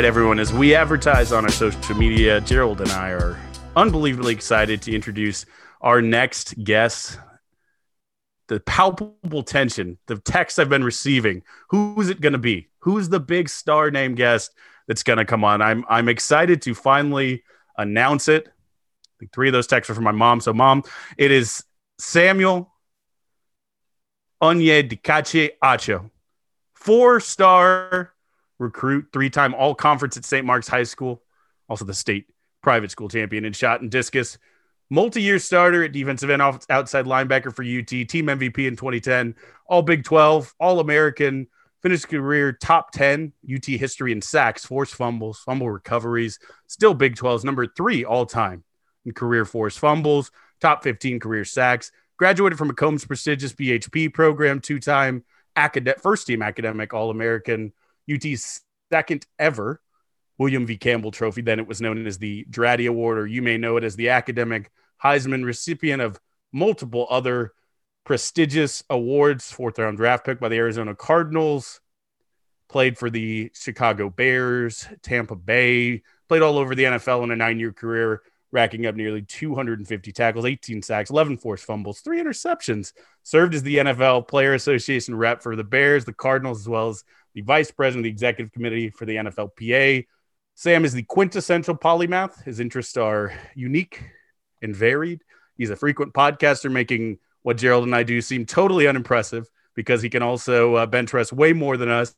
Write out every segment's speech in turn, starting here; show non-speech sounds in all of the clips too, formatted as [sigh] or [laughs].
Right, everyone, as we advertise on our social media, Gerald and I are unbelievably excited to introduce our next guest. The palpable tension, the text I've been receiving. Who's it going to be? Who's the big star name guest that's going to come on? I'm I'm excited to finally announce it. Three of those texts are from my mom. So, mom, it is Samuel Onyedikachi Acho, four star recruit, three time all conference at St. Mark's High School, also the state private school champion in shot and discus, multi year starter at defensive end, outside linebacker for UT, team MVP in 2010, all Big 12, all American, finished career top 10 UT history in sacks, forced fumbles, fumble recoveries, still Big 12's number three all time in career forced fumbles, top 15 career sacks, graduated from McCombs prestigious BHP program, two time academic, first team academic All American UT's second ever William V. Campbell Trophy. Then it was known as the Draddy Award, or you may know it as the academic Heisman recipient of multiple other prestigious awards. Fourth round draft pick by the Arizona Cardinals. Played for the Chicago Bears, Tampa Bay, played all over the NFL in a nine year career, racking up nearly 250 tackles, 18 sacks, 11 forced fumbles, three interceptions. Served as the NFL Player Association rep for the Bears, the Cardinals, as well as the vice president of the executive committee for the NFLPA. Sam is the quintessential polymath. His interests are unique and varied. He's a frequent podcaster, making what Gerald and I do seem totally unimpressive because he can also uh, bench press way more than us.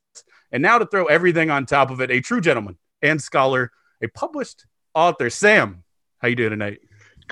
And now to throw everything on top of it, a true gentleman and scholar, a published author. Sam, how you doing tonight?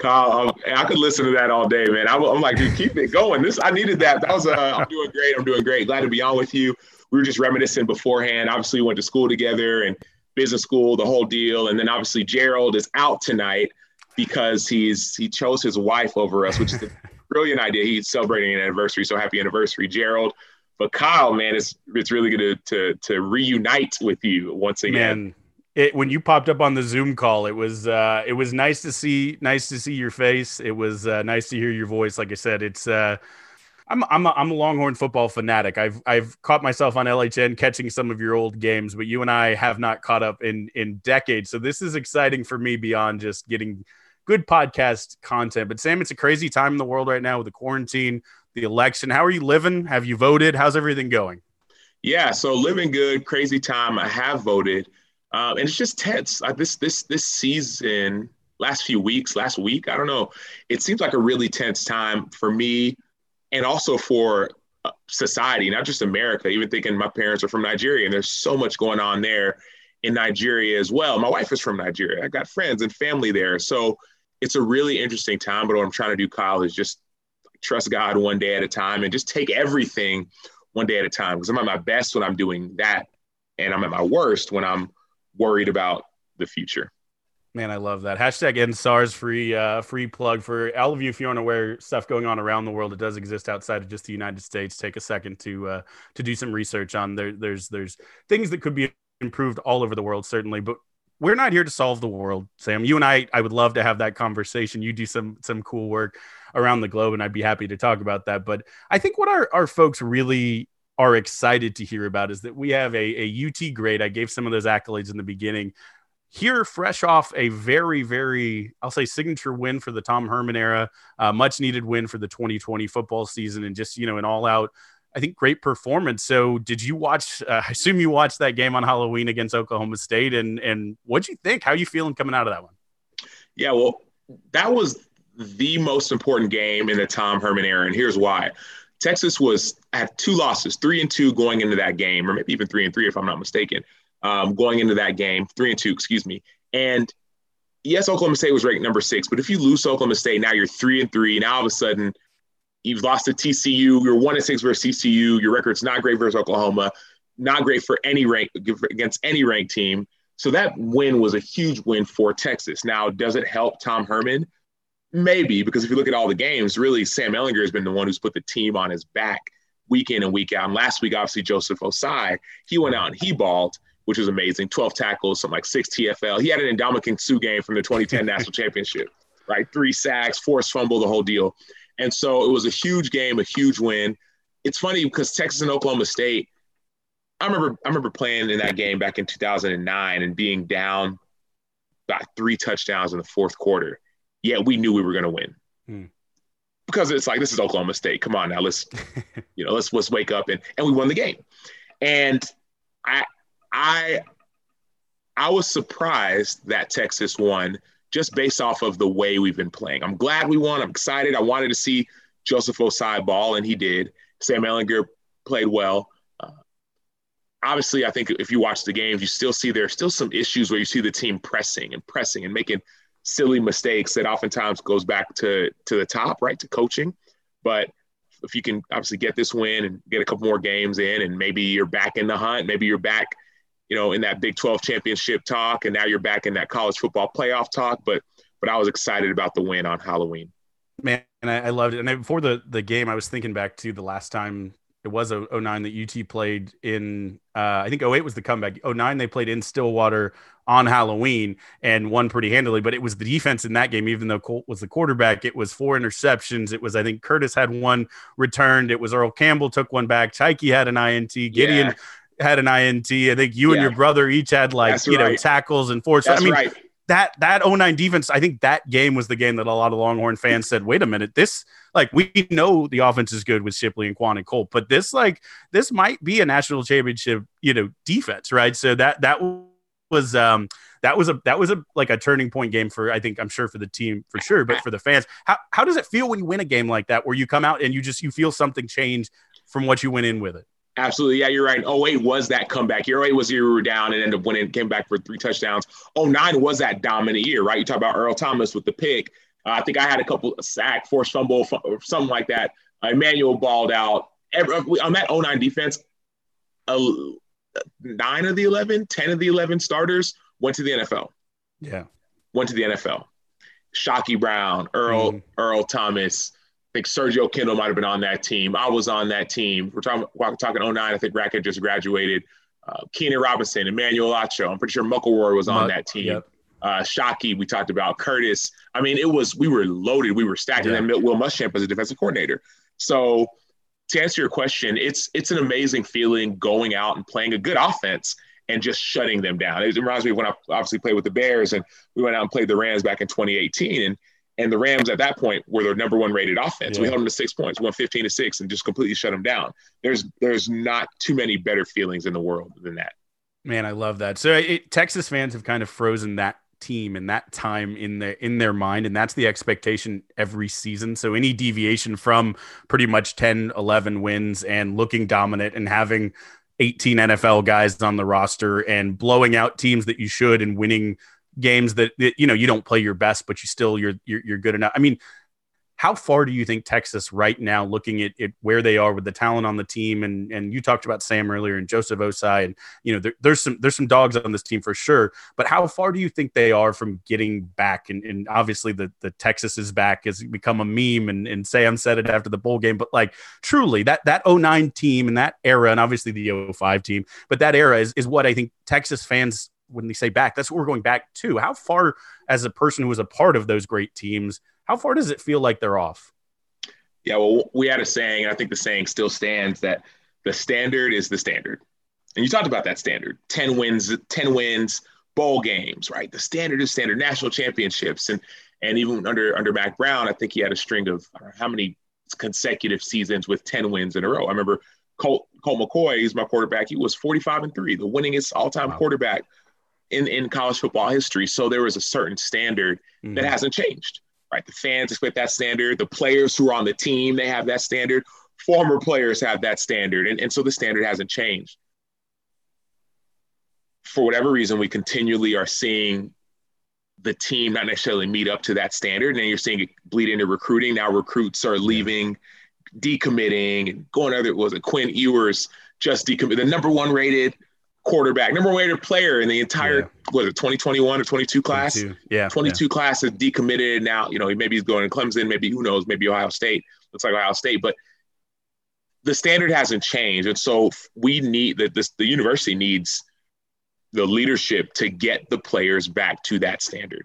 Kyle, I could listen to that all day, man. I, am like, dude, keep it going. This I needed that. That was uh, I'm doing great. I'm doing great. Glad to be on with you we were just reminiscing beforehand. Obviously, we went to school together and business school, the whole deal. And then obviously Gerald is out tonight because he's he chose his wife over us, which is a [laughs] brilliant idea. He's celebrating an anniversary, so happy anniversary, Gerald. But Kyle, man, it's it's really good to to, to reunite with you once again. Man, it, when you popped up on the Zoom call, it was uh, it was nice to see nice to see your face. It was uh, nice to hear your voice. Like I said, it's uh, I'm I'm a, I'm a Longhorn football fanatic. I've I've caught myself on LHN catching some of your old games, but you and I have not caught up in in decades. So this is exciting for me beyond just getting good podcast content. But Sam, it's a crazy time in the world right now with the quarantine, the election. How are you living? Have you voted? How's everything going? Yeah, so living good, crazy time. I have voted, um, and it's just tense. Uh, this this this season, last few weeks, last week, I don't know. It seems like a really tense time for me and also for uh, society, not just America. Even thinking my parents are from Nigeria, and there's so much going on there in Nigeria as well. My wife is from Nigeria. I got friends and family there, so it's a really interesting time. But what I'm trying to do, Kyle, is just trust God one day at a time and just take everything one day at a time. Because I'm at my best when I'm doing that, and I'm at my worst when I'm worried about the future. Man, I love that. Hashtag EndSARS free uh, free plug for all of you if you're unaware stuff going on around the world. It does exist outside of just the United States. Take a second to uh, to do some research on there. There's there's things that could be improved all over the world, certainly, but we're not here to solve the world, Sam. You and I, I would love to have that conversation. You do some some cool work around the globe, and I'd be happy to talk about that. But I think what our, our folks really are excited to hear about is that we have a, a UT grade. I gave some of those accolades in the beginning. Here fresh off a very very i'll say signature win for the tom herman era uh, much needed win for the 2020 football season and just you know an all out i think great performance. So did you watch uh, i assume you watched that game on halloween against oklahoma state and and what'd you think? How you feeling coming out of that one? Yeah well that was the most important game in the tom herman era and here's why texas was had two losses three and two going into that game or maybe even three and three if i'm not mistaken um, going into that game, three and two, excuse me. And yes, Oklahoma State was ranked number six, but if you lose Oklahoma State, now you're three and three. Now all of a sudden, you've lost to TCU. You're one and six versus TCU. Your record's not great versus Oklahoma. Not great for any rank against any ranked team. So that win was a huge win for Texas. Now, does it help Tom Herman? Maybe, because if you look at all the games, really Sam Ehlinger has been the one who's put the team on his back week in and week out. And last week, obviously, Joseph Ossai, he went out and he balled which was amazing. 12 tackles, something like six TFL. He had an Ndamukong Suh game from the 2010 National Championship, right? Three sacks, forced fumble, the whole deal. And so it was a huge game, a huge win. It's funny because Texas and Oklahoma State, I remember I remember playing in that game back in 2009 and being down by three touchdowns in the fourth quarter. Yet we knew we were going to win. Hmm. Because it's like this is Oklahoma State. Come on now, let's [laughs] you know let's let's wake up and and we won the game. And I I I was surprised that Texas won just based off of the way we've been playing. I'm glad we won. I'm excited. I wanted to see Joseph Ossai ball, and he did. Sam Ehlinger played well. Uh, obviously, I think if you watch the games, you still see there's still some issues where you see the team pressing and pressing and making silly mistakes that oftentimes goes back to to the top, right, to coaching. But if you can obviously get this win and get a couple more games in, and maybe you're back in the hunt, maybe you're back, you know, in that Big 12 championship talk, and now you're back in that college football playoff talk. But but I was excited about the win on Halloween. Man, I, I loved it. And before the the game, I was thinking back to the last time it was 09 that UT played in uh, I think 08 was the comeback. 09 they played in Stillwater on Halloween and won pretty handily, but it was the defense in that game even though Colt was the quarterback, it was four interceptions. It was I think Curtis had one returned. It was Earl Campbell took one back. Tyke had an INT. Gideon yeah. had an INT. I think you yeah. and your brother each had like, That's you right. know, tackles and force. I mean, right. that that 09 defense, I think that game was the game that a lot of Longhorn fans said, "Wait a minute, this like we know the offense is good with Shipley and Quan and Colt, but this like this might be a national championship, you know, defense, right? So that that was um that was a that was a like a turning point game for I think I'm sure for the team for sure, but [laughs] for the fans. How how does it feel when you win a game like that where you come out and you just you feel something change from what you went in with it? Absolutely. Yeah, you're right. 08 was that comeback year. 08 was year we were down and ended up winning, came back for three touchdowns. 09 was that dominant year, right? You talk about Earl Thomas with the pick. Uh, I think I had a couple of sack, forced fumble, or something like that. Uh, Emmanuel balled out. Every, on that 09 defense, uh, nine of the 11, 10 of the 11 starters went to the NFL. Yeah. Went to the NFL. Chykie Brown, Earl, mm. Earl Thomas. I think Sergio Kindle might have been on that team. I was on that team. We're talking, we're talking 09. I think Rackett just graduated. Uh, Keenan Robinson, Emmanuel Acho. I'm pretty sure Muckelroy was on Muck, that team. Yep uh, Chykie, we talked about Curtis. I mean, it was we were loaded, we were stacked, yeah. and then Will Muschamp as a defensive coordinator. So to answer your question, it's it's an amazing feeling going out and playing a good offense and just shutting them down. It reminds me of when I obviously played with the Bears and we went out and played the Rams back in 2018, and and the Rams at that point were their number one rated offense. Yeah. We held them to six points, we won 15 to six, and just completely shut them down. There's there's not too many better feelings in the world than that. Man, I love that. So it, Texas fans have kind of frozen that team and that time in their in their mind and that's the expectation every season. So any deviation from pretty much 10 11 wins and looking dominant and having 18 NFL guys on the roster and blowing out teams that you should and winning games that, that you know you don't play your best but you still you're, you're you're good enough. I mean how far do you think Texas right now, looking at, at, where they are with the talent on the team, and and you talked about Sam earlier and Joseph Ossai, and you know there, there's some there's some dogs on this team for sure. But how far do you think they are from getting back? And, and obviously the the Texas is back has become a meme, and, and Sam said it after the bowl game. But like truly, that that 09 team and that era, and obviously the 05 team, but that era is is what I think Texas fans when they say back, that's what we're going back to. How far, as a person who was a part of those great teams, how far does it feel like they're off? Yeah, well, we had a saying, and I think the saying still stands that the standard is the standard. And you talked about that standard 10 wins, 10 wins, bowl games, right? The standard is standard, national championships. And and even under under Mack Brown, I think he had a string of how many consecutive seasons with 10 wins in a row. I remember Colt, Colt McCoy, he's my quarterback. He was 45 and 3, the winningest all-time wow. quarterback in, in college football history. So there was a certain standard mm-hmm. that hasn't changed right? The fans expect that standard. The players who are on the team, they have that standard. Former players have that standard. And, and so the standard hasn't changed. For whatever reason, we continually are seeing the team not necessarily meet up to that standard. And you're seeing it bleed into recruiting. Now recruits are leaving, decommitting, and going other was it Quinn Ewers just decommitted, the number one rated quarterback, number one rated player in the entire yeah. was it 2021 or 22 class? 22. Yeah, 22 yeah. class is decommitted now. You know, maybe he's going to Clemson, maybe who knows, maybe Ohio State. Looks like Ohio State, but the standard hasn't changed, and so we need that. This the university needs the leadership to get the players back to that standard.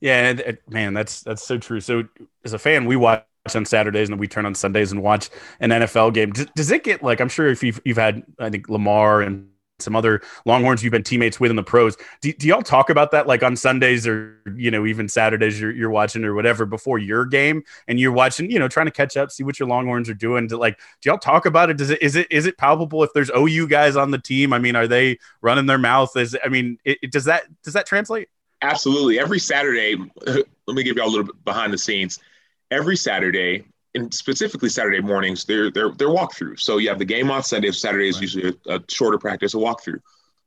Yeah, uh, man, that's that's so true. So as a fan, we watch on Saturdays and then we turn on Sundays and watch an NFL game. Does, does it get like I'm sure if you've you've had I think Lamar and some other Longhorns you've been teammates with in the pros. Do, do, y'all talk about that like on Sundays or you know even Saturdays you're, you're watching or whatever before your game and you're watching you know trying to catch up, see what your Longhorns are doing. Like, do y'all talk about it? Does it is it is it palpable if there's OU guys on the team? I mean, are they running their mouth? Is I mean, it, it, does that does that translate? Absolutely. Every Saturday, [laughs] let me give y'all a little bit behind the scenes. Every Saturday, and specifically Saturday mornings, they're they're they're walkthrough. So you have the game on Sunday. Saturday is usually a, a, shorter practice, a walkthrough.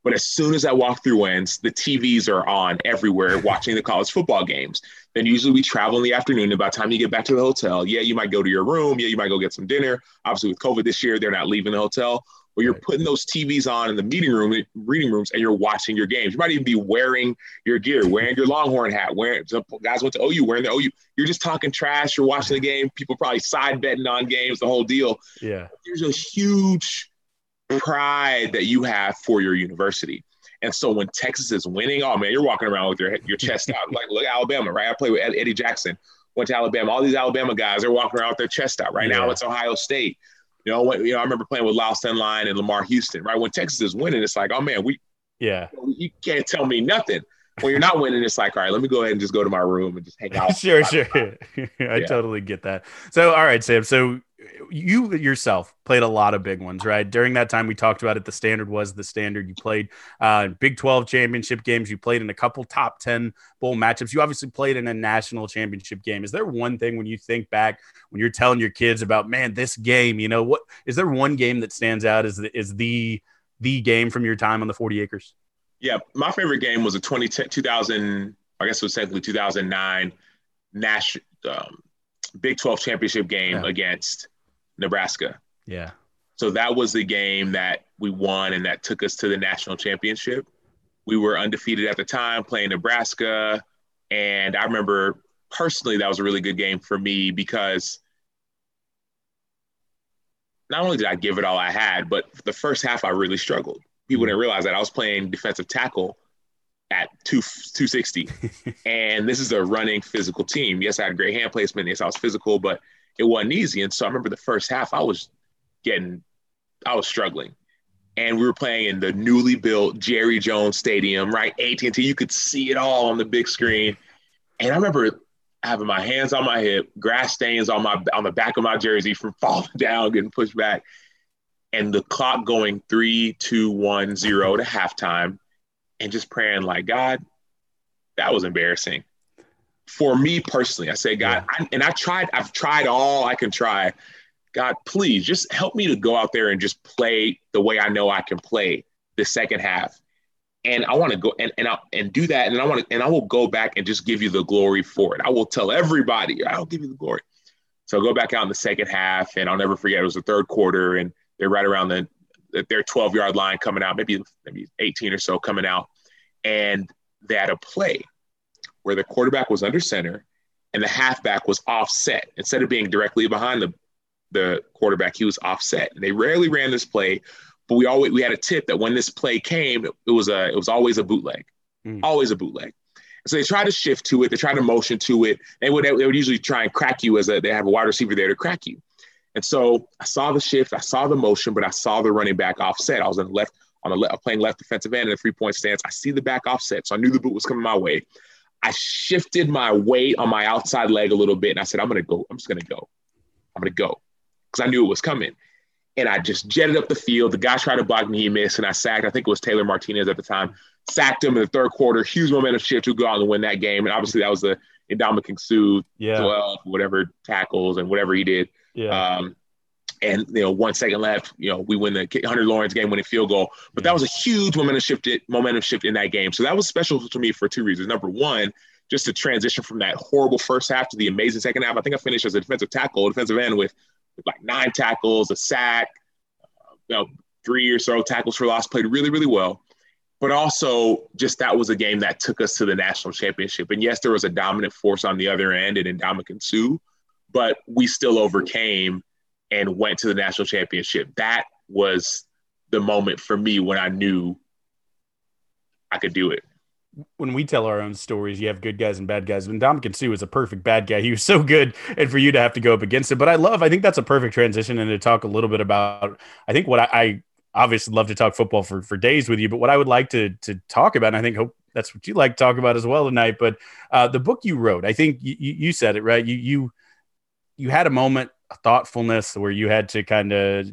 But as soon as that walkthrough ends, the TVs are on everywhere [laughs] watching the college football games. Then usually we travel in the afternoon. And by the time you get back to the hotel, yeah, you might go to your room. Yeah, you might go get some dinner. Obviously, with COVID this year, they're not leaving the hotel where you're putting those TVs on in the meeting room, reading rooms, and you're watching your games. You might even be wearing your gear, wearing your Longhorn hat, wearing some guys went to OU wearing the OU. You're just talking trash. You're watching the game. People probably side betting on games, the whole deal. Yeah. There's a huge pride that you have for your university. And so when Texas is winning, oh man, you're walking around with your your chest out. [laughs] Like look Alabama, right? I play with Eddie Jackson, went to Alabama. All these Alabama guys, they're walking around with their chest out. Right yeah. now, it's Ohio State. You know, when, you know, I remember playing with Lyle Line and Lamar Houston, right? When Texas is winning, it's like, oh man, we, yeah, you can't tell me nothing. When you're not winning, it's like, all right, let me go ahead and just go to my room and just hang out. [laughs] sure, sure. [laughs] I yeah. totally get that. So, all right, Sam. So you yourself played a lot of big ones, right? During that time, we talked about it. The standard was the standard. You played uh, Big 12 championship games. You played in a couple top 10 bowl matchups. You obviously played in a national championship game. Is there one thing when you think back, when you're telling your kids about, man, this game, you know, what is there one game that stands out as the, is the, the game from your time on the 40 acres? Yeah, my favorite game was a 2010, 2000, I guess it was technically 2009 national um, Big 12 championship game yeah. against Nebraska. Yeah. So that was the game that we won and that took us to the national championship. We were undefeated at the time playing Nebraska. And I remember personally, that was a really good game for me because not only did I give it all I had, but the first half I really struggled. People didn't mm. realize that I was playing defensive tackle at two, 260. [laughs] and this is a running physical team. Yes, I had great hand placement. Yes, I was physical, but it wasn't easy. And so I remember the first half, I was getting, I was struggling. And we were playing in the newly built Jerry Jones Stadium, right? AT&T, you could see it all on the big screen. And I remember having my hands on my hip, grass stains on my on the back of my jersey from [laughs] falling down, getting pushed back, and the clock going three, two, one, zero to halftime, and just praying like, God, that was embarrassing for me personally, I say, God. I, and I tried, I've tried all I can try. God, please just help me to go out there and just play the way I know I can play the second half. And I want to go and and, I, and do that. And I want to, and I will go back and just give you the glory for it. I will tell everybody, I'll give you the glory. So I go back out in the second half, and I'll never forget. It was the third quarter, and they're right around the their 12 yard line coming out, maybe maybe 18 or so coming out, and they had a play where the quarterback was under center and the halfback was offset. Instead of being directly behind the, the quarterback, he was offset. And they rarely ran this play, but we always we had a tip that when this play came, it was a it was always a bootleg, mm. always a bootleg. So they try to shift to it. They try to motion to it. They would they would usually try and crack you as a they have a wide receiver there to crack you. And so I saw the shift, I saw the motion, but I saw the running back offset. I was on the left on the left playing left defensive end in a three point stance. I see the back offset, so I knew the boot was coming my way. I shifted my weight on my outside leg a little bit, and I said, "I'm gonna go. I'm just gonna go. I'm gonna go," because I knew it was coming. And I just jetted up the field. The guy tried to block me, he missed, and I sacked. I think it was Taylor Martinez at the time. Sacked him in the third quarter. Huge momentum shift to go out and win that game. And obviously, that was the Ndamukong Suh, yeah. 12, whatever tackles and whatever he did. Yeah. Um, and you know, one second left, you know, we win the Hunter Lawrence game winning field goal. But that was a huge momentum shift, momentum shift in that game. So that was special to me for two reasons. Number one, just to transition from that horrible first half to the amazing second half. I think I finished as a defensive tackle, defensive end with, with like nine tackles, a sack, uh, you know, three or so tackles for loss. Played really, really well. But also, just that was a game that took us to the national championship. And yes, there was a dominant force on the other end and Ndamukong Suh, but we still overcame and went to the national championship. That was the moment for me when I knew I could do it. when we tell our own stories, you have good guys and bad guys. And Ndamukong Suh is a perfect bad guy. He was so good, and for you to have to go up against it. But I love, I think that's a perfect transition, and to talk a little bit about, I think what I, I obviously love to talk football for for days with you, but what I would like to to talk about, and I think hope that's what you like to talk about as well tonight. But uh, the book you wrote, I think you, you said it right. You you you had a moment, a thoughtfulness where you had to kind of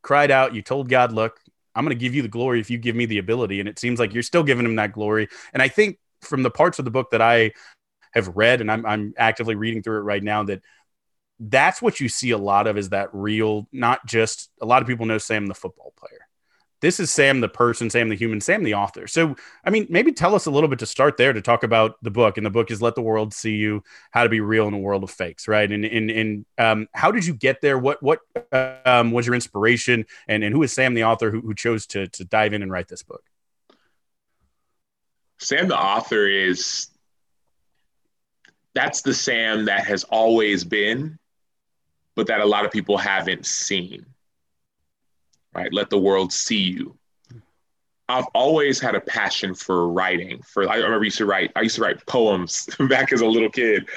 cried out. You told God, "Look, I'm going to give you the glory if you give me the ability." And it seems like you're still giving him that glory. And I think from the parts of the book that I have read, and I'm I'm actively reading through it right now, that that's what you see a lot of is that real, not just a lot of people know Sam the football player this is Sam the person, Sam the human, Sam the author. So, I mean, maybe tell us a little bit to start there to talk about the book. And the book is "Let the World See You: How to Be Real in a World of Fakes." Right? And and and um, how did you get there? What what um, was your inspiration? And and who is Sam the author who, who chose to to dive in and write this book? Sam the author is that's the Sam that has always been, but that a lot of people haven't seen right? Let the world see you. I've always had a passion for writing. For I remember I used to write. I used to write poems [laughs] back as a little kid.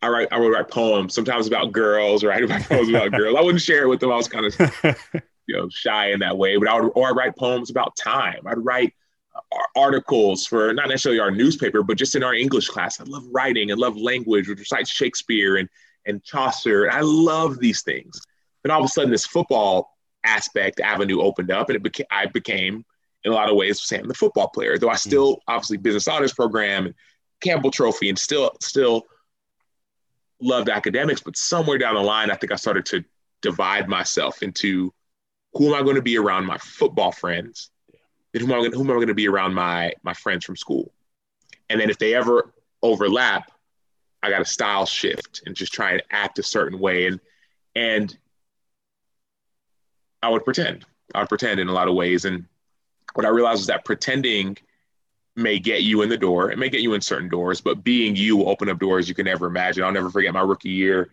I write. I would write poems sometimes about girls, I [laughs] write poems about girls. I wouldn't share it with them. I was kind of, [laughs] you know, shy in that way. But I would, or I write poems about time. I'd write uh, articles for not necessarily our newspaper, but just in our English class. I love writing and love language. Would recite Shakespeare and and Chaucer. I love these things. And all of a sudden, this football aspect avenue opened up, and it became I became in a lot of ways Sam the football player. Though I hmm. still mm-hmm. obviously business honors program and Campbell Trophy, and still still loved academics. But somewhere down the line, I think I started to divide myself into who am I going to be around my football friends, and who am I going, who am I going to be around my my friends from school, and then if they ever overlap, I got a style shift and just try and act a certain way and and I would pretend. I would pretend in a lot of ways. And what I realized is that pretending may get you in the door. It may get you in certain doors, but being you will open up doors you can never imagine. I'll never forget my rookie year.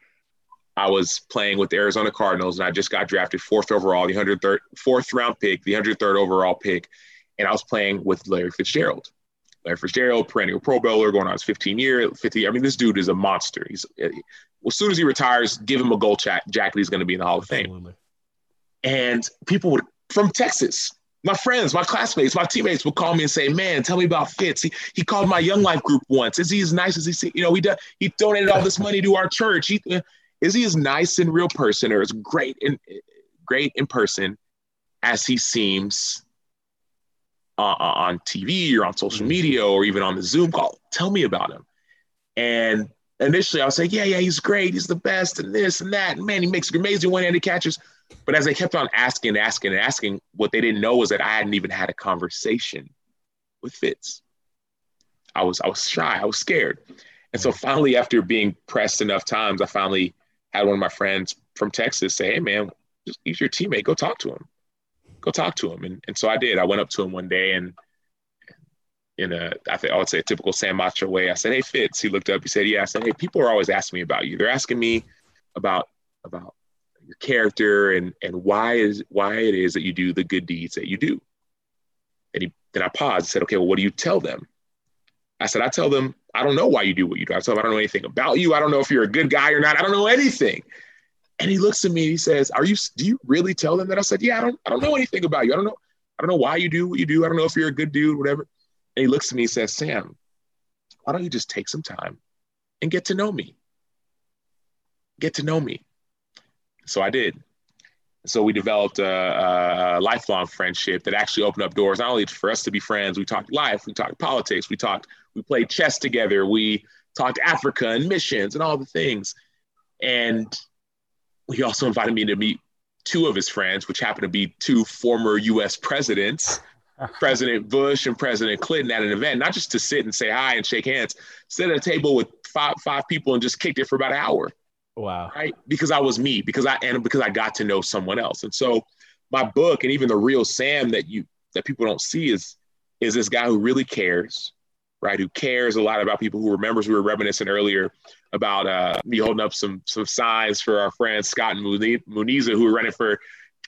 I was playing with the Arizona Cardinals and I just got drafted fourth overall, the 103rd, fourth round pick, the 103rd overall pick. And I was playing with Larry Fitzgerald. Larry Fitzgerald, perennial Pro Bowler, going on his 15 year, 50. I mean, this dude is a monster. He's well, as soon as he retires, give him a gold jacket. He's going to be in the Hall of Fame. Absolutely. And people would from Texas, my friends, my classmates, my teammates would call me and say, "Man, tell me about Fitz. He, he called my Young Life group once. Is he as nice as he? Seems? You know, he do, he donated all this money to our church. He, is he as nice in real person or as great in great in person as he seems uh, on TV or on social mm-hmm. media or even on the Zoom call? Tell me about him." And initially, I was like, "Yeah, yeah, he's great. He's the best, and this and that. And man, he makes amazing one-handed catches." But as they kept on asking, asking, and asking, what they didn't know was that I hadn't even had a conversation with Fitz. I was I was shy, I was scared. And so finally, after being pressed enough times, I finally had one of my friends from Texas say, Hey man, just he's your teammate, go talk to him. Go talk to him. And, and so I did. I went up to him one day and in a I think I would say a typical Sam Acho way. I said, Hey Fitz. He looked up, he said, Yeah. I said, Hey, people are always asking me about you. They're asking me about about your character and and why is why it is that you do the good deeds that you do. And he then I paused and said, okay, well, what do you tell them? I said, I tell them, I don't know why you do what you do. I tell them I don't know anything about you. I don't know if you're a good guy or not. I don't know anything. And he looks at me, he says, Are you do you really tell them that? I said, Yeah, I don't I don't know anything about you. I don't know, I don't know why you do what you do. I don't know if you're a good dude, whatever. And he looks at me and says, Sam, why don't you just take some time and get to know me? Get to know me. So I did. So we developed a, a, lifelong friendship that actually opened up doors not only for us to be friends. We talked life, we talked politics, we talked, we played chess together, we talked Africa and missions and all the things. And he also invited me to meet two of his friends, which happened to be two former U.S. presidents, [laughs] President Bush and President Clinton, at an event, not just to sit and say hi and shake hands, sit at a table with five five people and just kicked it for about an hour. Wow. Right? Because I was me, because I and because I got to know someone else. And so my book and even the real Sam that you that people don't see is is this guy who really cares, right? Who cares a lot about people who remembers we were reminiscing earlier about uh, me holding up some some signs for our friends Scott and Muniza who were running for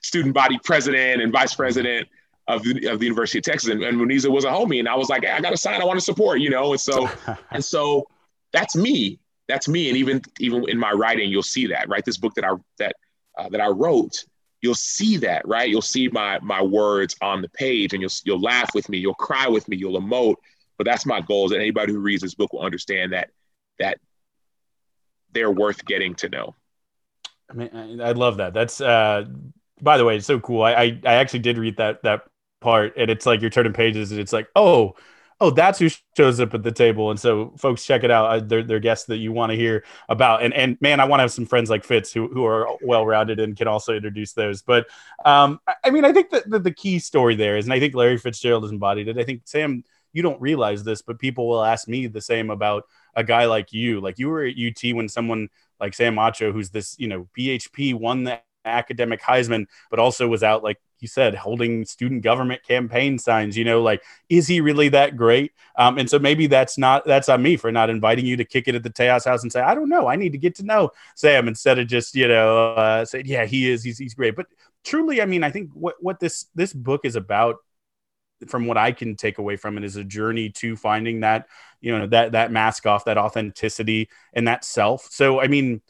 student body president and vice president. of the, of the University of Texas, and, and Muniza was a homie, and I was like, hey, I got a sign, I want to support, you know, and so [laughs] and so that's me, that's me, and even even in my writing, you'll see that, right? This book that I that uh, that I wrote, you'll see that, right? You'll see my my words on the page, and you'll you'll laugh with me, you'll cry with me, you'll emote. But that's my goal. Is that anybody who reads this book will understand that that they're worth getting to know. I mean, I love that. That's uh, by the way, it's so cool. I, I, I actually did read that that part, and it's like you're turning pages, and it's like, oh, oh, that's who shows up at the table. And so, folks, check it out. They're, they're guests that you want to hear about. And and man, I want to have some friends like Fitz who who are well rounded and can also introduce those. But um, I mean, I think that the, the key story there is, and I think Larry Fitzgerald has embodied it. I think Sam, you don't realize this, but people will ask me the same about a guy like you. Like you were at UT when someone like Sam Acho, who's this, you know, BHP won the academic Heisman, but also was out, like you said, holding student government campaign signs, you know, like, is he really that great? Um, and so maybe that's not, that's on me for not inviting you to kick it at the Tejas house and say, I don't know, I need to get to know Sam instead of just, you know, uh, say, yeah, he is, he's, he's great. But truly, I mean, I think what, what this, this book is about from what I can take away from it is a journey to finding that, you know, that that mask off, that authenticity and that self. So I mean,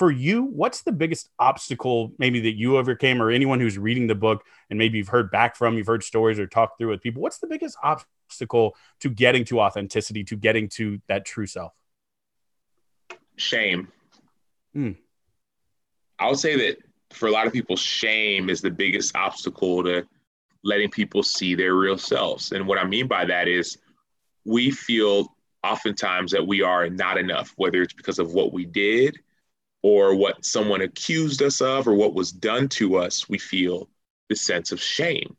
for you, what's the biggest obstacle maybe that you overcame or anyone who's reading the book and maybe you've heard back from, you've heard stories or talked through with people, what's the biggest obstacle to getting to authenticity, to getting to that true self? Shame. Hmm. I would say that for a lot of people, shame is the biggest obstacle to letting people see their real selves. And what I mean by that is we feel oftentimes that we are not enough, whether it's because of what we did or what someone accused us of or what was done to us, we feel the sense of shame.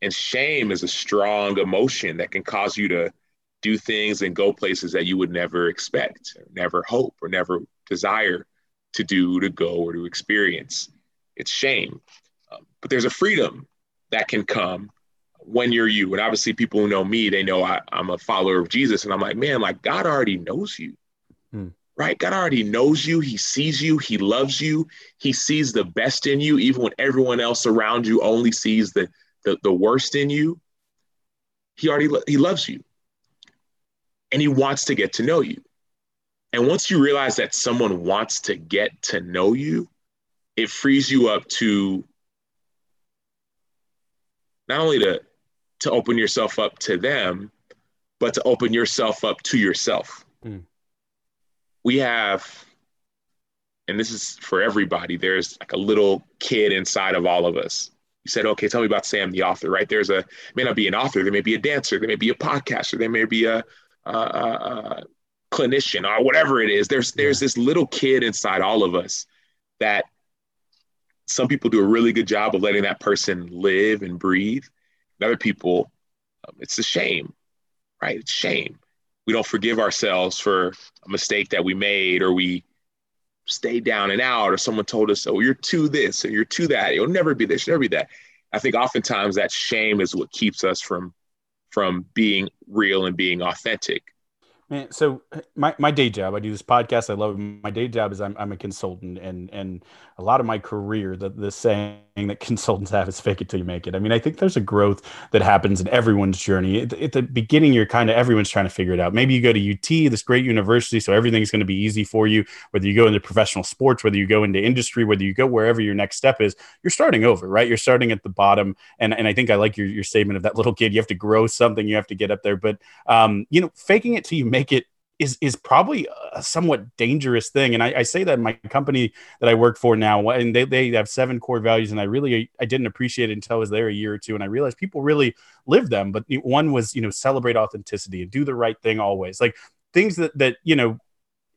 And shame is a strong emotion that can cause you to do things and go places that you would never expect, or never hope, or never desire to do, to go, or to experience. It's shame. Um, but there's a freedom that can come when you're you. And obviously, people who know me, they know I, am a follower of Jesus. And I'm like, man, like God already knows you, hmm. Right? God already knows you. He sees you. He loves you. He sees the best in you, even when everyone else around you only sees the, the, the worst in you. He already lo- he loves you, and he wants to get to know you. And once you realize that someone wants to get to know you, it frees you up to not only to to open yourself up to them, but to open yourself up to yourself. Mm. We have, and this is for everybody, there's like a little kid inside of all of us. You said, okay, tell me about Sam, the author, right? There's a, may not be an author, there may be a dancer, there may be a podcaster, there may be a, a, a clinician or whatever it is. There's, there's this little kid inside all of us that some people do a really good job of letting that person live and breathe. And other people, um, it's a shame, right? It's shame. We don't forgive ourselves for a mistake that we made or we stayed down and out or someone told us, oh, you're to this or you're to that. You'll never be this, never be that. I think oftentimes that shame is what keeps us from from being real and being authentic. Man, so my, my day job, I do this podcast. I love it. My day job is I'm, I'm a consultant and, and a lot of my career, the, the saying that consultants have is fake it till you make it. I mean, I think there's a growth that happens in everyone's journey. At, at the beginning, you're kind of, everyone's trying to figure it out. Maybe you go to UT, this great university. So everything's going to be easy for you, whether you go into professional sports, whether you go into industry, whether you go wherever your next step is, you're starting over, right? You're starting at the bottom. And, and I think I like your, your statement of that little kid. You have to grow something, you have to get up there. But, um, you know, faking it till you make make it is is probably a somewhat dangerous thing. And I, I, say that my company that I work for now, and they, they have seven core values, and I really I didn't appreciate it until I was there a year or two, and I realized people really live them. But one was you know celebrate authenticity and do the right thing always, like things that that you know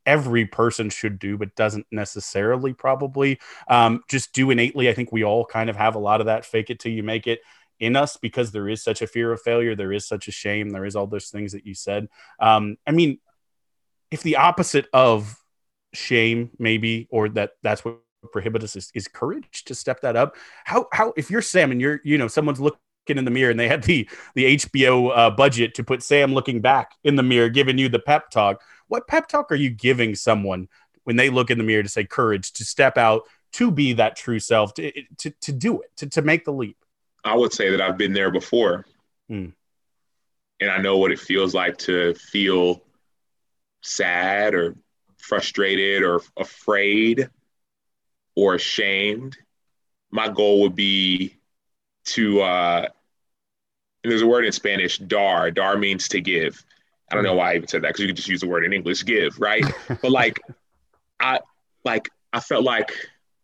every person should do, but doesn't necessarily probably um, just do innately. I think we all kind of have a lot of that fake it till you make it in us because there is such a fear of failure. There is such a shame. There is all those things that you said. Um, I mean, if the opposite of shame, maybe, or that that's what prohibits us is, is courage to step that up. How, how, if you're Sam and you're, you know, someone's looking in the mirror and they had the, the HBO uh, budget to put Sam looking back in the mirror, giving you the pep talk, what pep talk are you giving someone when they look in the mirror to say courage to step out, to be that true self, to, to, to do it, to, to make the leap? I would say that I've been there before. Mm. And I know what it feels like to feel sad or frustrated or afraid or ashamed. My goal would be to, uh, there's a word in Spanish, dar. Dar means to give. I don't know why I even said that because you could just use the word in English, give, right? [laughs] but like, I like I felt like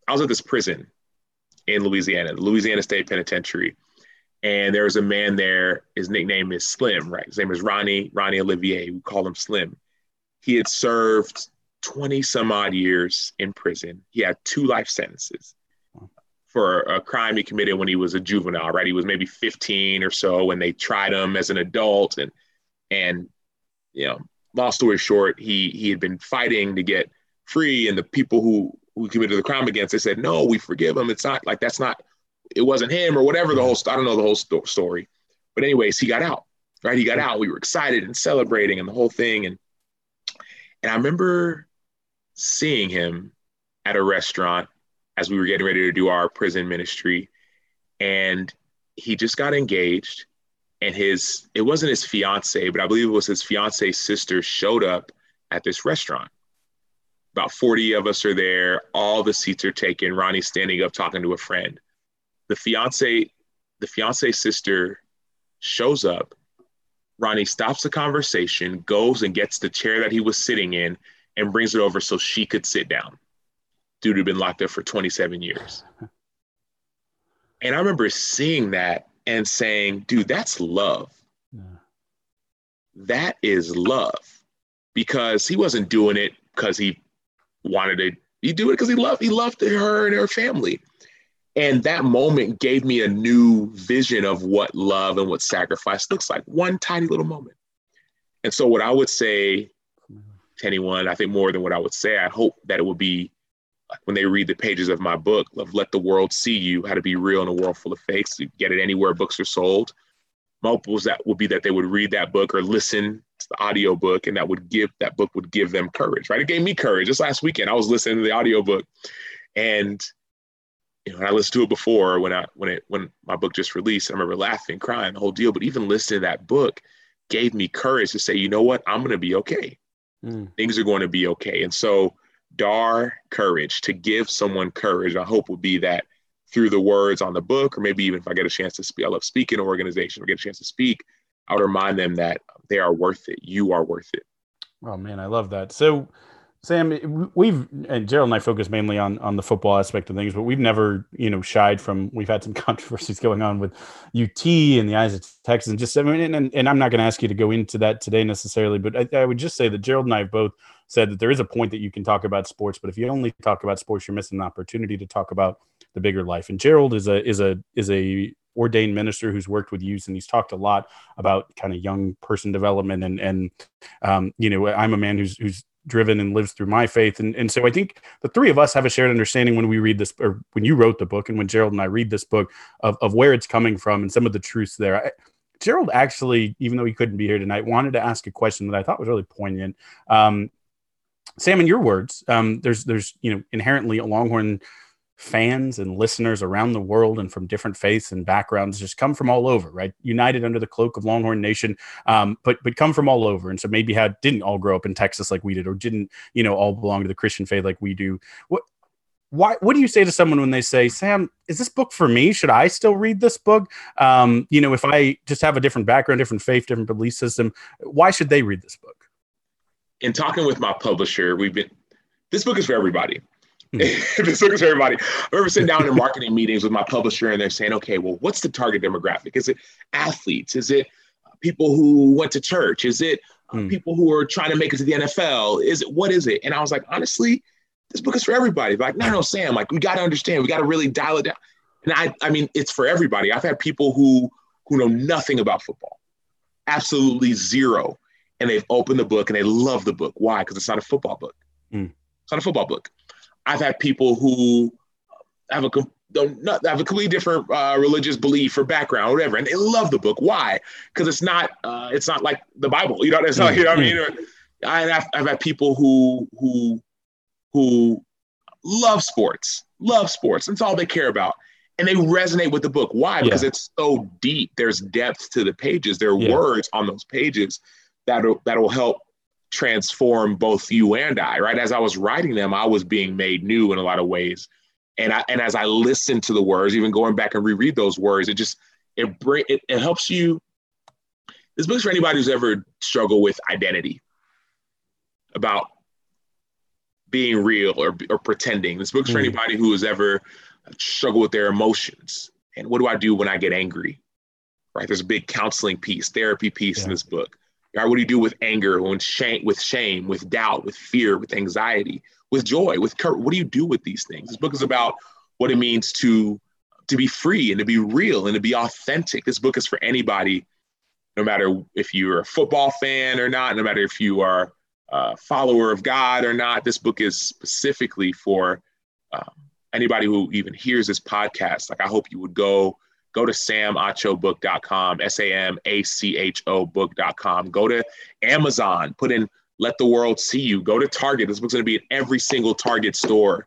I was at this prison in Louisiana, the Louisiana State Penitentiary, and there was a man there. His nickname is Slim, right? His name is Ronnie Ronnie Olivier. We call him Slim. He had served 20 some odd years in prison. He had two life sentences for a crime he committed when he was a juvenile, right? He was maybe 15 or so when they tried him as an adult and and you know, long story short, he he had been fighting to get free and the people who who committed the crime against they said, "No, we forgive him. It's not like that's not it wasn't him or whatever the whole I don't know the whole sto- story." But anyways, he got out. Right? He got out. We were excited and celebrating and the whole thing and and I remember seeing him at a restaurant as we were getting ready to do our prison ministry. And he just got engaged. And his, it wasn't his fiance, but I believe it was his fiance's sister showed up at this restaurant. About 40 of us are there. All the seats are taken. Ronnie's standing up talking to a friend. The fiance, the fiance's sister shows up. Ronnie stops the conversation, goes and gets the chair that he was sitting in, and brings it over so she could sit down. Dude had been locked up for 27 years. And I remember seeing that and saying, dude, that's love. Yeah. That is love. Because he wasn't doing it because he wanted to, he do it because he loved, he loved her and her family. And that moment gave me a new vision of what love and what sacrifice looks like. One tiny little moment. And so, what I would say to anyone, I think more than what I would say, I hope that it would be when they read the pages of my book of Let the World See You, How to Be Real in a World Full of Fakes. You get it anywhere books are sold. Was that would be that they would read that book or listen to the audio book and that would give that book would give them courage, right? It gave me courage. Just last weekend, I was listening to the audio book and you know, I listened to it before when I when it when my book just released. I remember laughing, crying, the whole deal. But even listening to that book gave me courage to say, you know what, I'm gonna be okay. Mm. Things are going to be okay. And so dar courage to give someone courage. I hope would be that through the words on the book, or maybe even if I get a chance to speak, I love speaking to organization or get a chance to speak, I would remind them that they are worth it. You are worth it. Oh man, I love that. So Sam, we've and Gerald and I focus mainly on on the football aspect of things, but we've never, you know, shied from. We've had some [laughs] controversies going on with UT and the eyes of Texas, and just I mean, and, and I'm not going to ask you to go into that today necessarily, but I, I, would just say that Gerald and I have both said that there is a point that you can talk about sports, but if you only talk about sports, you're missing an opportunity to talk about the bigger life. And Gerald is a is a is a ordained minister who's worked with youth and he's talked a lot about kind of young person development and and um, you know I'm a man who's who's driven and lives through my faith. And, and so I think the three of us have a shared understanding when we read this, or when you wrote the book and when Gerald and I read this book of, of where it's coming from and some of the truths there. I, Gerald actually, even though he couldn't be here tonight, wanted to ask a question that I thought was really poignant. Um, Sam, in your words, um, there's there's you know inherently a Longhorn fans and listeners around the world and from different faiths and backgrounds just come from all over, right? United under the cloak of Longhorn Nation, um, but but come from all over, and so maybe had didn't all grow up in Texas like we did, or didn't you know all belong to the Christian faith like we do. What why what do you say to someone when they say sam is this book for me? Should i still read this book? Um, you know if i just have a different background different faith different belief system why should they read this book? In talking with my publisher we've been this book is for everybody this book is for everybody. I remember sitting down in marketing meetings with my publisher, and they're saying, "Okay, well, what's the target demographic? Is it athletes? Is it people who went to church? Is it mm. people who are trying to make it to the NFL? Is it what is it?" And I was like, honestly, this book is for everybody. Like, no, no, Sam, like we got to understand, we got to really dial it down. And I, I mean, it's for everybody. I've had people who who know nothing about football, absolutely zero, and they've opened the book and they love the book. Why? Because it's not a football book. Mm. It's not a football book. I've had people who have a not have a completely different uh, religious belief or background, or whatever, and they love the book. Why? Because it's not uh, it's not like the Bible. You know, it's [laughs] not. You know what I mean? Mm-hmm. I've, I've had people who who who love sports, love sports. That's all they care about. and they resonate with the book. Why? Because yeah. it's so deep. There's depth to the pages. There are yeah. words on those pages that that will help transform both you and I. Right? As I was writing them, I was being made new in a lot of ways. And I and as I listened to the words, even going back and reread those words, it just it bring it, it helps you. This book's for anybody who's ever struggled with identity, about being real or, or pretending. This book's mm. for anybody who has ever struggled with their emotions. And what do I do when I get angry? Right? There's a big counseling piece, therapy piece yeah. in this book. Right? What do you do with anger, when shame, with shame, with doubt, with fear, with anxiety, with joy, with courage? What do you do with these things? This book is about what it means to to be free and to be real and to be authentic. This book is for anybody, no matter if you're a football fan or not, no matter if you are a follower of God or not. This book is specifically for um, anybody who even hears this podcast. Like, I hope you would go go to samachobook.com, S-A-M-A-C-H-O book.com. Go to Amazon, put in Let the World See You. Go to Target. This book's going to be in every single Target store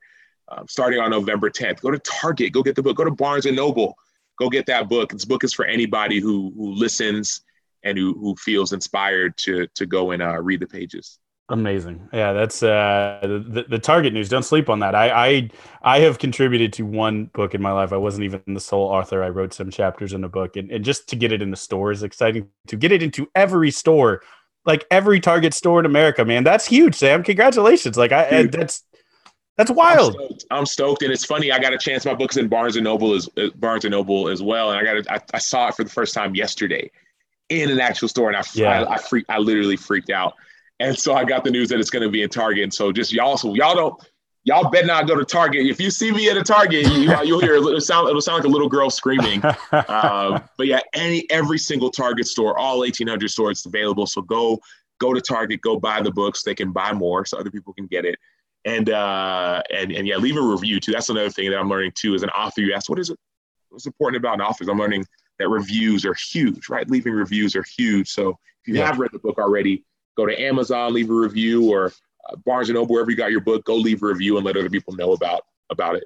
um, starting on November 10th. Go to Target, go get the book. Go to Barnes & Noble, go get that book. This book is for anybody who, who listens and who, who feels inspired to, to go and uh, read the pages. Amazing. Yeah, that's uh, the, the Target news. Don't sleep on that. I, I I have contributed to one book in my life. I wasn't even the sole author. I wrote some chapters in a book, and, and just to get it in the store is exciting. To get it into every store, like every Target store in America, man, that's huge. Sam, congratulations! Like I, I that's that's wild. I'm stoked. I'm stoked. and it's funny. I got a chance. My book's in Barnes and Noble as uh, Barnes and Noble as well, and I got it. I, I saw it for the first time yesterday in an actual store, and I yeah. I, I freaked. I literally freaked out and so I got the news that it's going to be in Target. And so just y'all, so y'all don't, y'all better not go to Target. If you see me at a Target, you, will hear it'll sound, it'll sound like a little girl screaming. [laughs] Uh, but yeah, any every single Target store, all 1,800 stores, it's available. So go go to Target, go buy the books. They can buy more, so other people can get it. And uh, and and yeah, leave a review too. That's another thing that I'm learning too. As an author, you ask, what is it? What's important about an author? I'm learning that reviews are huge, right? Leaving reviews are huge. So if you yeah. have read the book already, go to Amazon, leave a review, or uh, Barnes and Noble, wherever you got your book, go leave a review and let other people know about about it.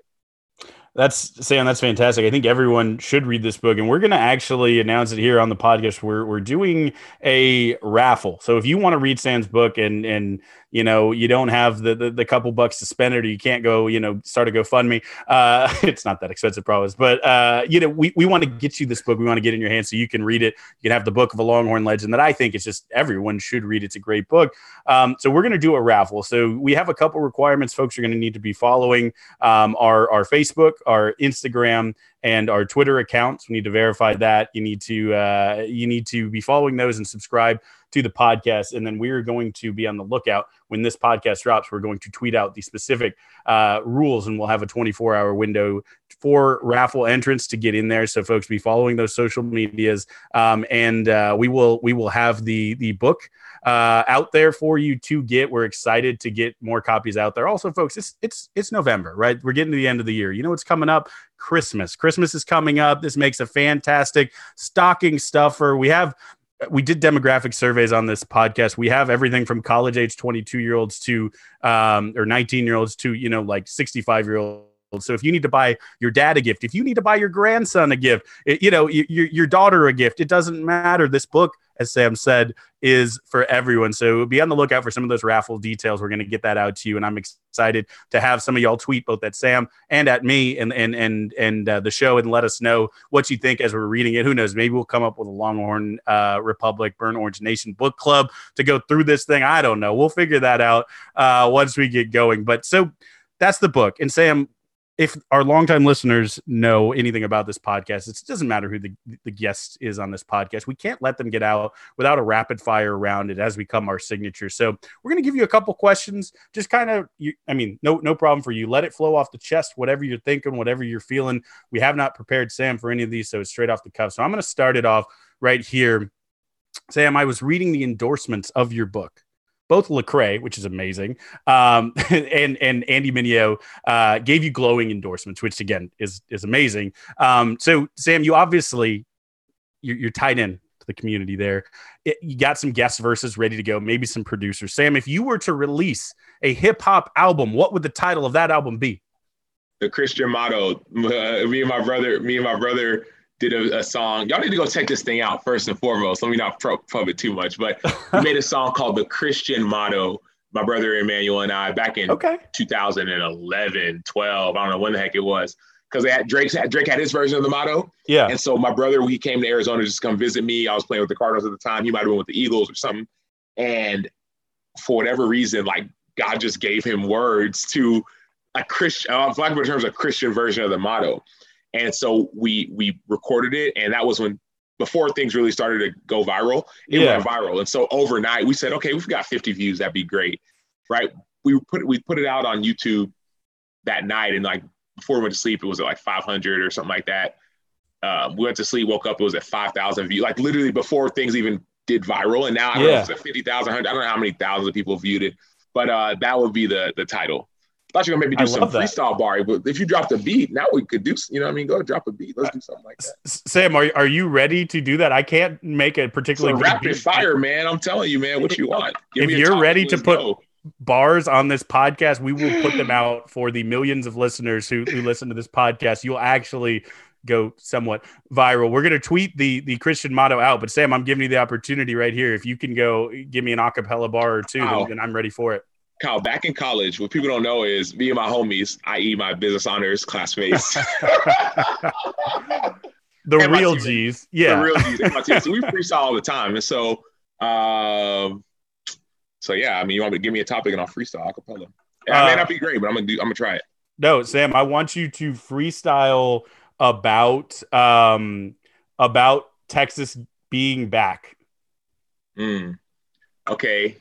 That's Sam. That's fantastic. I think everyone should read this book, and we're going to actually announce it here on the podcast. We're we're doing a raffle. So if you want to read Sam's book and and you know you don't have the, the, the couple bucks to spend it or you can't go you know start a gofundme. Uh, [laughs] it's not that expensive promise but uh, you know we, we want to get you this book. We want to get in your hands so you can read it. You can have the book of a longhorn legend that i think is just everyone should read. It's a great book. Um, so we're going to do a raffle. So we have a couple requirements folks are going to need to be following um, our our facebook our instagram and our Twitter accounts. We need to verify that. You need to uh, you need to be following those and subscribe to the podcast. And then we're going to be on the lookout when this podcast drops. We're going to tweet out the specific uh, rules, and we'll have a 24 hour window for raffle entrance to get in there. So folks, be following those social medias, um, and uh, we will we will have the the book uh, out there for you to get. We're excited to get more copies out there. Also, folks, it's it's it's November, right? We're getting to the end of the year. You know what's coming up? Christmas. Christmas is coming up. This makes a fantastic stocking stuffer. We have we did demographic surveys on this podcast. We have everything from college age 22 year olds to um, or 19 year olds to you know like 65 year olds. So if you need to buy your dad a gift, if you need to buy your grandson a gift, it, you know your your daughter a gift, it doesn't matter. This book as Sam said, is for everyone. So be on the lookout for some of those raffle details. We're going to get that out to you, and I'm excited to have some of y'all tweet both at Sam and at me and and and and uh, the show, and let us know what you think as we're reading it. Who knows? Maybe we'll come up with a Longhorn uh, Republic, Burnt Orange Nation book club to go through this thing. I don't know. We'll figure that out uh, once we get going. But so that's the book. And Sam, if our longtime listeners know anything about this podcast, it doesn't matter who the, the guest is on this podcast. We can't let them get out without a rapid fire around it as we become our signature. So we're going to give you a couple questions. Just kind of, you, I mean, no, no problem for you. Let it flow off the chest, whatever you're thinking, whatever you're feeling. We have not prepared Sam for any of these, so it's straight off the cuff. So I'm going to start it off right here. Sam, I was reading the endorsements of your book both Lecrae, which is amazing, um, [laughs] and and Andy Mineo uh, gave you glowing endorsements, which again is is amazing. Um, so Sam, you obviously you're, you're tied in to the community there. It, you got some guest verses ready to go, maybe some producers. Sam, if you were to release a hip hop album, what would the title of that album be? the Christian motto. Uh, [laughs] me and my brother, me and my brother did a, a, song. Y'all need to go check this thing out first and foremost. Let me not pro- pub it too much, but [laughs] we made a song called the Christian motto. My brother Emmanuel and I back in okay. 2011, 12. I don't know when the heck it was because they had Drake's had Drake had his version of the motto. Yeah. And so my brother, he came to Arizona just to come visit me. I was playing with the Cardinals at the time. He might have been with the Eagles or something. And for whatever reason, like God just gave him words to a Christian, uh, for lack of terms, a Christian version of the motto. And so we we recorded it, and that was when before things really started to go viral. It yeah. went viral, and so overnight we said, okay, we've got 50 views, that'd be great, right? We put we put it out on YouTube that night, and like before we went to sleep, it was at like 500 or something like that. Um, we went to sleep, woke up, it was at 5,000 views, like literally before things even did viral. And now I don't yeah. know if it's at 50,000, I don't know how many thousands of people viewed it, but uh, that would be the the title thought you were gonna maybe do some freestyle bar, but if you dropped a beat, now we could do. You know, what I mean, go drop a beat. Let's do something like that. Sam, are are you ready to do that? I can't make a particularly rapid beat. fire, man. I'm telling you, man. What you want? Give if you're ready to put go. bars on this podcast, we will put them [gasps] out for the millions of listeners who who listen to this podcast. You'll actually go somewhat viral. We're gonna tweet the the Christian motto out, but Sam, I'm giving you the opportunity right here. If you can go give me an acapella bar or two, then, then I'm ready for it. Kyle, back in college, what people don't know is me and my homies, i.e., my business honors classmates. [laughs] the and real G's. Yeah. The real G's. So we freestyle all the time. And so, um, so yeah, I mean, you want me to give me a topic and I'll freestyle acapella. Yeah, uh, it may not be great, but I'm gonna do. I'm gonna try it. No, Sam, I want you to freestyle about um about Texas being back. Mm. Okay.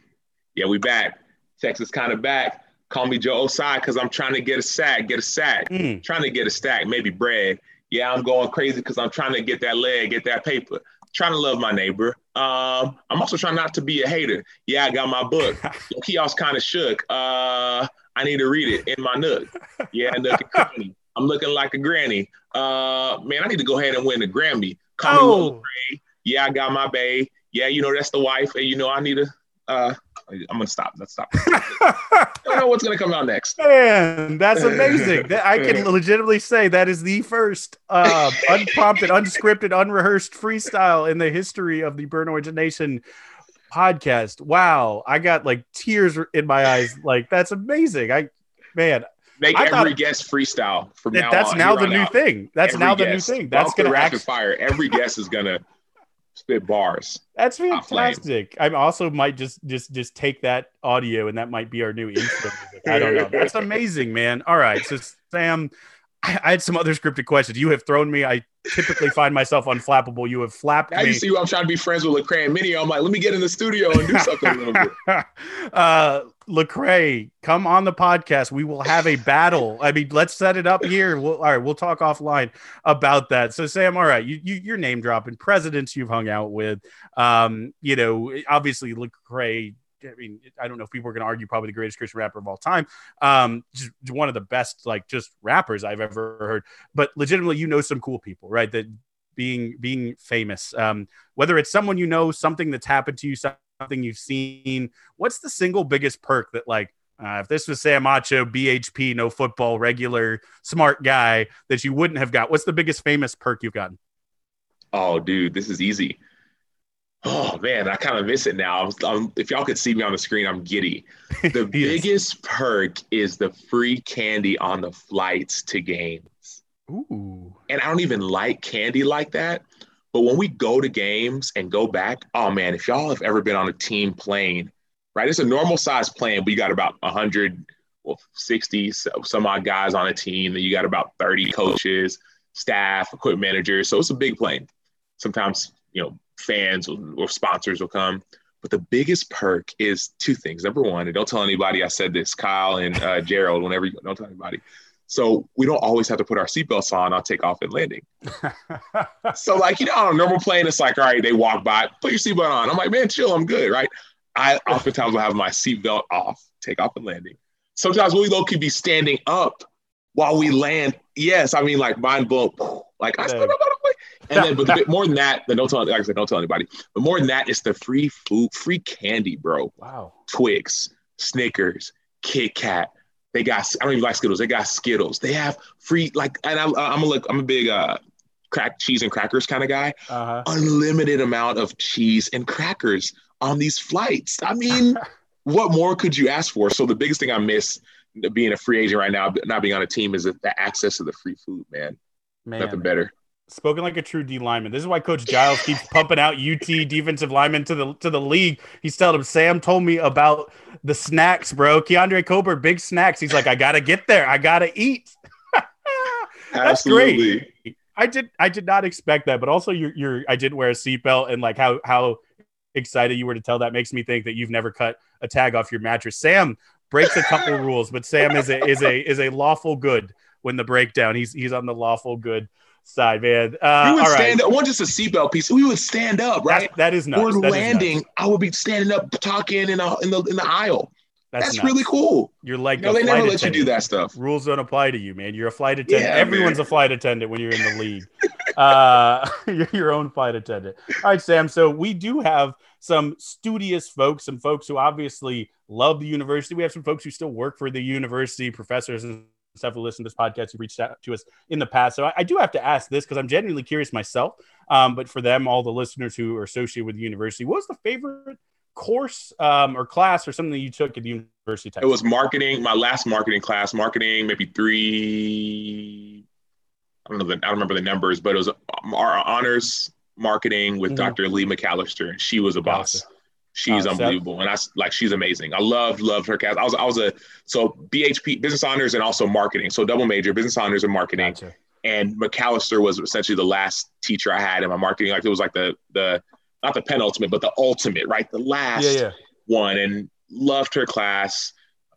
Yeah, we back. Texas kind of back. Call me Joe Ossai because I'm trying to get a sack, get a sack, mm. trying to get a stack, maybe bread. Yeah, I'm going crazy because I'm trying to get that leg, get that paper, trying to love my neighbor. Um, I'm also trying not to be a hater. Yeah, I got my book. [laughs] He was kind of shook. Uh, I need to read it in my nook. Yeah, nook and cranny. I'm looking like a granny. Uh, man, I need to go ahead and win the Grammy. Call oh. me Yeah, I got my bae. Yeah, you know that's the wife, and you know I need to uh, I'm gonna stop. Let's stop. [laughs] I don't know what's gonna come out next. Man, that's amazing. I can [laughs] legitimately say that is the first uh, unprompted, unscripted, unrehearsed freestyle in the history of the Burnt Orange Nation podcast. Wow, I got like tears in my eyes. Like that's amazing. I man, make I every guest freestyle from that, now That's on, now the new out. thing. That's every now the new thing. That's gonna rapid fire. Every guest is gonna spit bars. That's fantastic. I also might just just just take that audio and that might be our new intro I don't know. That's [laughs] amazing, man. All right, so Sam, I, I, had some other scripted questions. You have thrown me. I typically find myself unflappable. You have flapped now me. you see who I'm trying to be friends with Lecrae and Minnie. I'm like, let me get in the studio and do something a little bit. [laughs] uh, Lecrae, come on the podcast. We will have a battle. I mean, let's set it up here. We'll, all right, we'll talk offline about that. So, Sam, all right, you, you you're name dropping presidents you've hung out with. Um, you know, obviously Lecrae I mean, I don't know if people are going to argue probably the greatest Christian rapper of all time. Um, just one of the best, like just rappers I've ever heard. But legitimately, you know some cool people, right? That being being famous, um, whether it's someone you know, something that's happened to you, something you've seen. What's the single biggest perk that like? Uh, if this was Sam Acho, BHP, no football, regular, smart guy that you wouldn't have got, what's the biggest famous perk you've gotten? Oh, dude, this is easy. Oh man, I kind of miss it now. I'm, I'm, if y'all could see me on the screen, I'm giddy. [laughs] The biggest perk is the free candy on the flights to games. Ooh. And I don't even like candy like that. But when we go to games and go back, oh man, if y'all have ever been on a team plane, right? It's a normal size plane, but you got about 100, well, 60 some odd guys on a team. And you got about 30 coaches, staff, equipment managers. So it's a big plane. Sometimes, you know, fans or sponsors will come. But the biggest perk is two things. Number one, and don't tell anybody I said this, Kyle and uh, [laughs] Gerald, whenever you don't tell anybody. So we don't always have to put our seatbelts on on takeoff and landing. [laughs] so like, you know, on a normal plane, it's like, all right, they walk by, put your seatbelt on. I'm like, man, chill, I'm good, right? I oftentimes will have my seatbelt off, takeoff and landing. Sometimes we low could be standing up while we land. Yes, I mean like mind blown. Like I stood up and then, but more than that, then don't tell. Like I said, don't tell anybody. But more than that, it's the free food, free candy, bro. Wow. Twix, Snickers, Kit Kat. They got I don't even like Skittles. They got Skittles. They have free like and I'm I'm a look I'm a big uh crack cheese and crackers kind of guy. Uh-huh. Unlimited amount of cheese and crackers on these flights. I mean, [laughs] what more could you ask for? So the biggest thing I miss being a free agent right now, not being on a team, is the access to the free food, man. man. Nothing better. Spoken like a true D lineman. This is why Coach Giles keeps pumping out UT defensive linemen to the to the league. He's telling him, Sam told me about the snacks, bro. Keondre Coburn, big snacks. He's like, I gotta get there. I gotta eat. [laughs] That's Absolutely. great. I did I did not expect that, but also you're you're I didn't wear a seatbelt and like how how excited you were to tell that makes me think that you've never cut a tag off your mattress. Sam breaks a couple [laughs] rules, but Sam is a is a is a lawful good when the breakdown. He's he's on the lawful good side, man. Uh, we would stand right. up. One just a seatbelt piece. We would stand up, right? That's, that is nuts. That landing. Nuts. I would be standing up, talking in, a, in the in the aisle. That's, That's really cool. You're like no, they never let attendant. you do that stuff. Rules don't apply to you, man. You're a flight attendant. Yeah, Everyone's man. a flight attendant when you're in the league. [laughs] uh, [laughs] you're your own flight attendant. All right, Sam. So we do have some studious folks, some folks who obviously love the university. We have some folks who still work for the university, professors and stuff who listen to this podcast who reached out to us in the past. So I, I do have to ask this because I'm genuinely curious myself. Um, but for them, all the listeners who are associated with the university, what was the favorite course um, or class or something that you took at the university? It was marketing. My last marketing class, marketing, maybe three. I don't know. The, I don't remember the numbers, but it was our honors marketing with mm-hmm. Dr. Leigh McAlister. She was a boss. Gotcha. She's uh, unbelievable, and I like she's amazing. I loved loved her cast. I was I was a so BHP business honors and also marketing. So double major business honors and marketing. Gotcha. And McAlister was essentially the last teacher I had in my marketing. Like it was like the the not the penultimate, but the ultimate, right? The last yeah, yeah. one. And loved her class.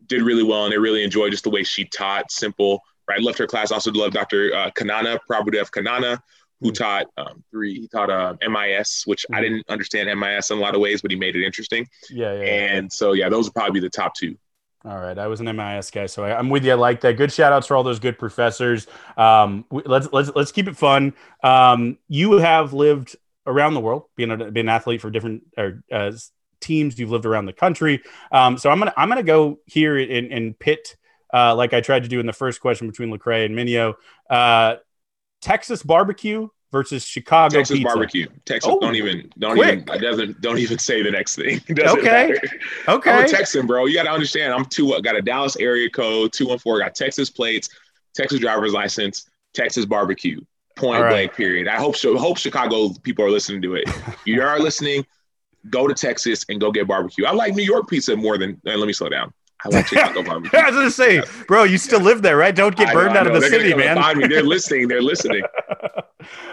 Did really well, and I really enjoyed just the way she taught. Simple, right? Loved her class. Also loved Dr. Uh, Konana, Prabhudev Konana who taught um, three. He taught uh, MIS, which mm-hmm. I didn't understand MIS in a lot of ways, but he made it interesting. Yeah, yeah. And so yeah, those would probably be the top two. All right, I was an MIS guy, so I, am with you. I like that. Good shout outs for all those good professors. Um, let's let's let's keep it fun. Um, you have lived around the world, being a, being an athlete for different or uh, teams. You've lived around the country. Um, so I'm gonna I'm gonna go here and, and pit. Uh, like I tried to do in the first question between Lecrae and Mineo. Uh, Texas barbecue versus Chicago Texas pizza. barbecue. Texas, oh, don't even, don't quick. even, doesn't, don't even say the next thing. [laughs] okay, matter. okay. I'm a Texan, bro. You got to understand. I'm two. Got a Dallas area code two one four. Got Texas plates, Texas driver's license, Texas barbecue. Point right. blank. Period. I hope so. Hope Chicago people are listening to it. you are listening. Go to Texas and go get barbecue. I like New York pizza more than. let me slow down. I like Chicago barbecue. [laughs] I was gonna say, bro, you still live there, right? Don't get burned know, out of the They're city, man. They're [laughs] listening. They're listening.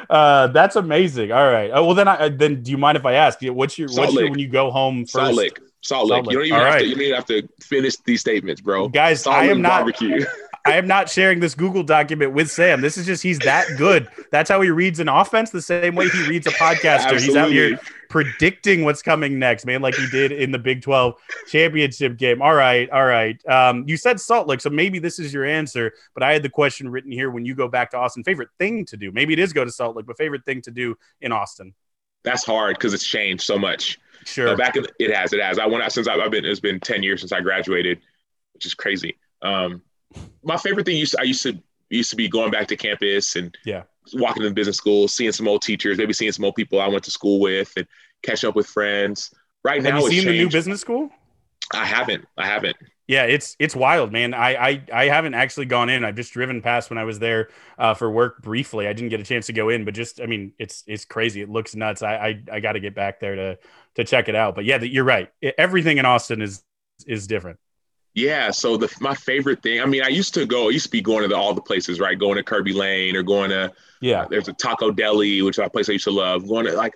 uh, that's amazing. All right. Oh, well, then, I then do you mind if I ask? What's your Salt what's Lake. your when you go home first? Salt Lake. Salt Lake. Salt Lake. You don't even All have right. to. You don't even have to finish these statements, bro. Guys, Salt I am not. Barbecue. [laughs] I am not sharing this Google document with Sam. This is just he's that good. That's how he reads an offense the same way he reads a podcaster. Absolutely. He's out here predicting what's coming next, man, like he did in the Big 12 championship game. All right, all right. Um, you said Salt Lake, so maybe this is your answer, but I had the question written here when you go back to Austin, favorite thing to do. Maybe it is go to Salt Lake, but favorite thing to do in Austin. That's hard because it's changed so much. Sure. Uh, back in it has, it has. I went out since I've been it's been 10 years since I graduated, which is crazy. Um, my favorite thing used to, I used to used to be going back to campus and yeah, walking in business school, seeing some old teachers, maybe seeing some old people I went to school with, and catching up with friends. Right Have now, you seen the new business school? I haven't. I haven't. Yeah, it's it's wild, man. I I, I haven't actually gone in. I've just driven past when I was there uh, for work briefly. I didn't get a chance to go in, but just I mean, it's it's crazy. It looks nuts. I I, I got to get back there to to check it out. But yeah, you're right. Everything in Austin is is different. Yeah. So the my favorite thing. I mean, I used to go. I used to be going to the, all the places, right? Going to Kirby Lane or going to yeah. Uh, there's a Taco Deli, which is a place I used to love. Going to like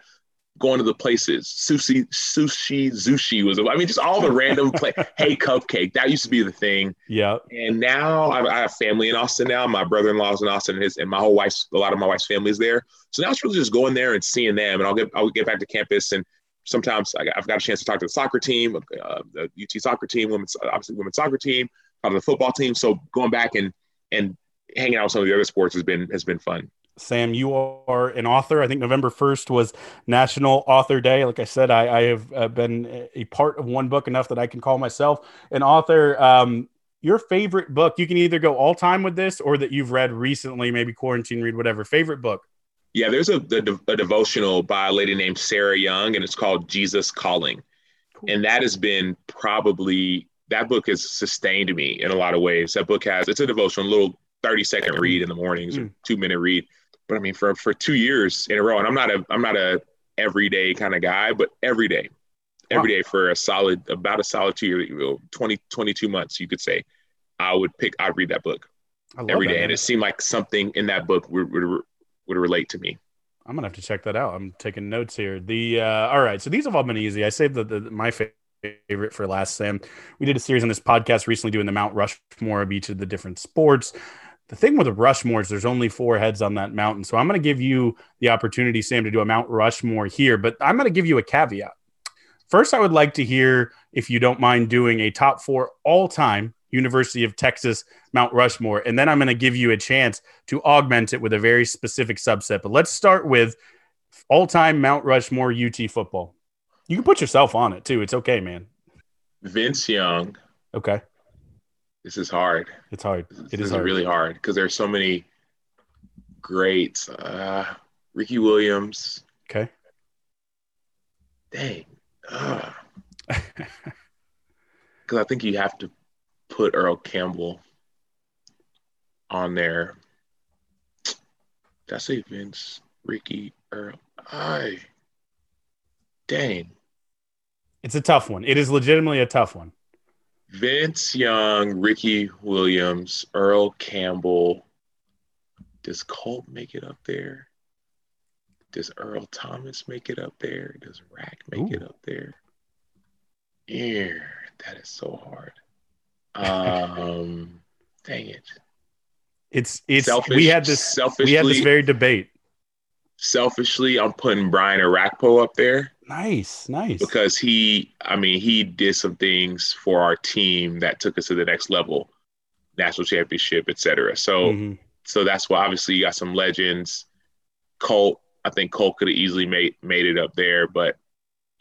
going to the places. Sushi, sushi, sushi was. I mean, just all the random play. [laughs] hey, cupcake. That used to be the thing. Yeah. And now I, I have family in Austin. Now my brother-in-law's in Austin, and his and my whole wife's a lot of my wife's family is there. So now it's really just going there and seeing them. And I'll get I'll get back to campus and sometimes I, have got a chance to talk to the soccer team, uh, the UT soccer team, women's obviously women's soccer team, on the football team. So going back and and hanging out with some of the other sports has been has been fun. Sam, you are an author. I think November 1st was National Author Day. Like I said, I, I have uh, been a part of one book enough that I can call myself an author. Um, your favorite book. You can either go all time with this or that you've read recently, maybe quarantine read, whatever. Favorite book. Yeah, there's a, a, a devotional by a lady named Sarah Young, and it's called Jesus Calling. Cool. And that has been probably that book has sustained me in a lot of ways. That book has it's a devotional, a little 30 second read in the mornings, mm. two minute read. But I mean, for for two years in a row, and I'm not a I'm not a everyday kind of guy, but every day, every day for a solid about a solid two year, 20 22 months, you could say, I would pick I'd read that book every that, day, man. and it seemed like something in that book would, would would relate to me. I'm gonna have to check that out. I'm taking notes here. The uh, all right, so these have all been easy. I saved the, the my favorite for last. Sam, we did a series on this podcast recently doing the Mount Rushmore of each of the different sports. The thing with the Rushmore is there's only four heads on that mountain, so I'm to give you the opportunity, Sam, to do a Mount Rushmore here. But I'm to give you a caveat. First, I would like to hear if you don't mind doing a top four all time University of Texas Mount Rushmore. And then I'm going to give you a chance to augment it with a very specific subset. But let's start with all time Mount Rushmore UT football. You can put yourself on it too. It's okay, man. Vince Young. Okay. This is hard. It's hard. It is hard. really hard because there's so many greats. Uh, Ricky Williams. Okay. Dang. Because [laughs] [laughs] I think you have to put Earl Campbell on there. Did I say Vince, Ricky, Earl? I dang. It's a tough one. It is legitimately a tough one. Vince Young, Ricky Williams, Earl Campbell. Does Colt make it up there? Does Earl Thomas make it up there? Does Rack make Ooh. it up there? Yeah, that is so hard. Um, dang it. It's it's Selfish, we had this we had this very debate. Selfishly, I'm putting Brian Orakpo up there. Nice, nice. Because he, I mean, he did some things for our team that took us to the next level, national championship, etc. So, mm-hmm. so that's why obviously you got some legends. Colt, I think Colt could have easily made made it up there, but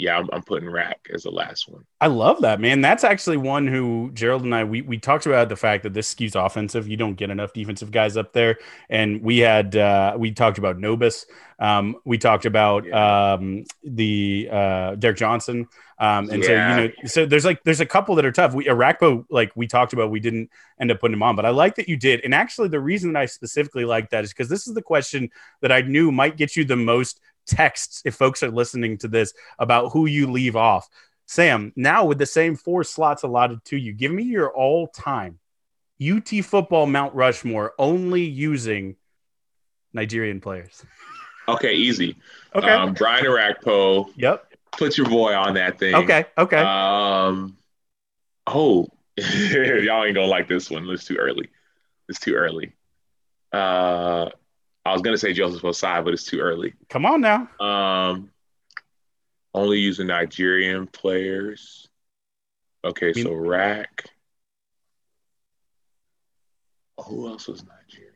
yeah, I'm, I'm, putting Rack as the last one. I love that, man. That's actually one who Gerald and I we we talked about the fact that this skews offensive. You don't get enough defensive guys up there, and we had uh, we talked about Nobis. Um, we talked about yeah. um, the uh, Derek Johnson, um, and yeah. so you know, so there's like there's a couple that are tough. We Orakpo, like we talked about, we didn't end up putting him on, but I like that you did. And actually, the reason that I specifically like that is because this is the question that I knew might get you the most texts if folks are listening to this about who you leave off. Sam, now with the same four slots allotted to you, give me your all time UT football Mount Rushmore only using Nigerian players. Okay, easy. Okay. Um, Brian Orakpo. Yep. Put your boy on that thing. Okay. Okay. Um. Oh, [laughs] y'all ain't gonna like this one. It's too early. It's too early. Uh, I was gonna say Joseph Ossai, but it's too early. Come on now. Um, only using Nigerian players. Okay, I mean, so Rack. Who else was Nigerian?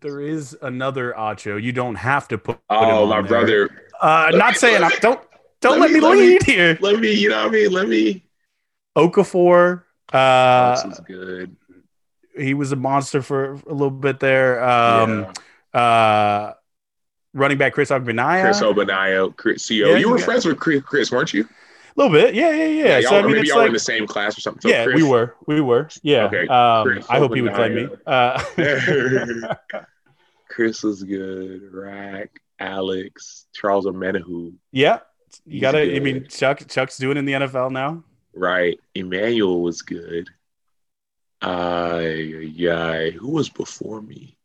There is another Acho. You don't have to put. Oh, my there. brother. Uh, not saying I don't. Don't let, let me, let lead me, here. Let me, you know what I mean. Let me. Okafor. Uh, this is good. He was a monster for a little bit there. Um, yeah uh, running back Chris Ogbonnaya. Chris Ogbonnaya, Chris. Yeah, you were friends with Chris, weren't you? A little bit, yeah, yeah, yeah. yeah so I mean, maybe y'all like, were in the same class or something. So yeah, Chris, we were, we were. Yeah. Okay. Um, I hope he would claim me. Uh, [laughs] Chris was good. Rack, Alex, Charles Omenihu. Yeah, you got to. I mean, Chuck, Chuck's doing in the NFL now. Right. Emmanuel was good. Uh, yeah. Who was before me?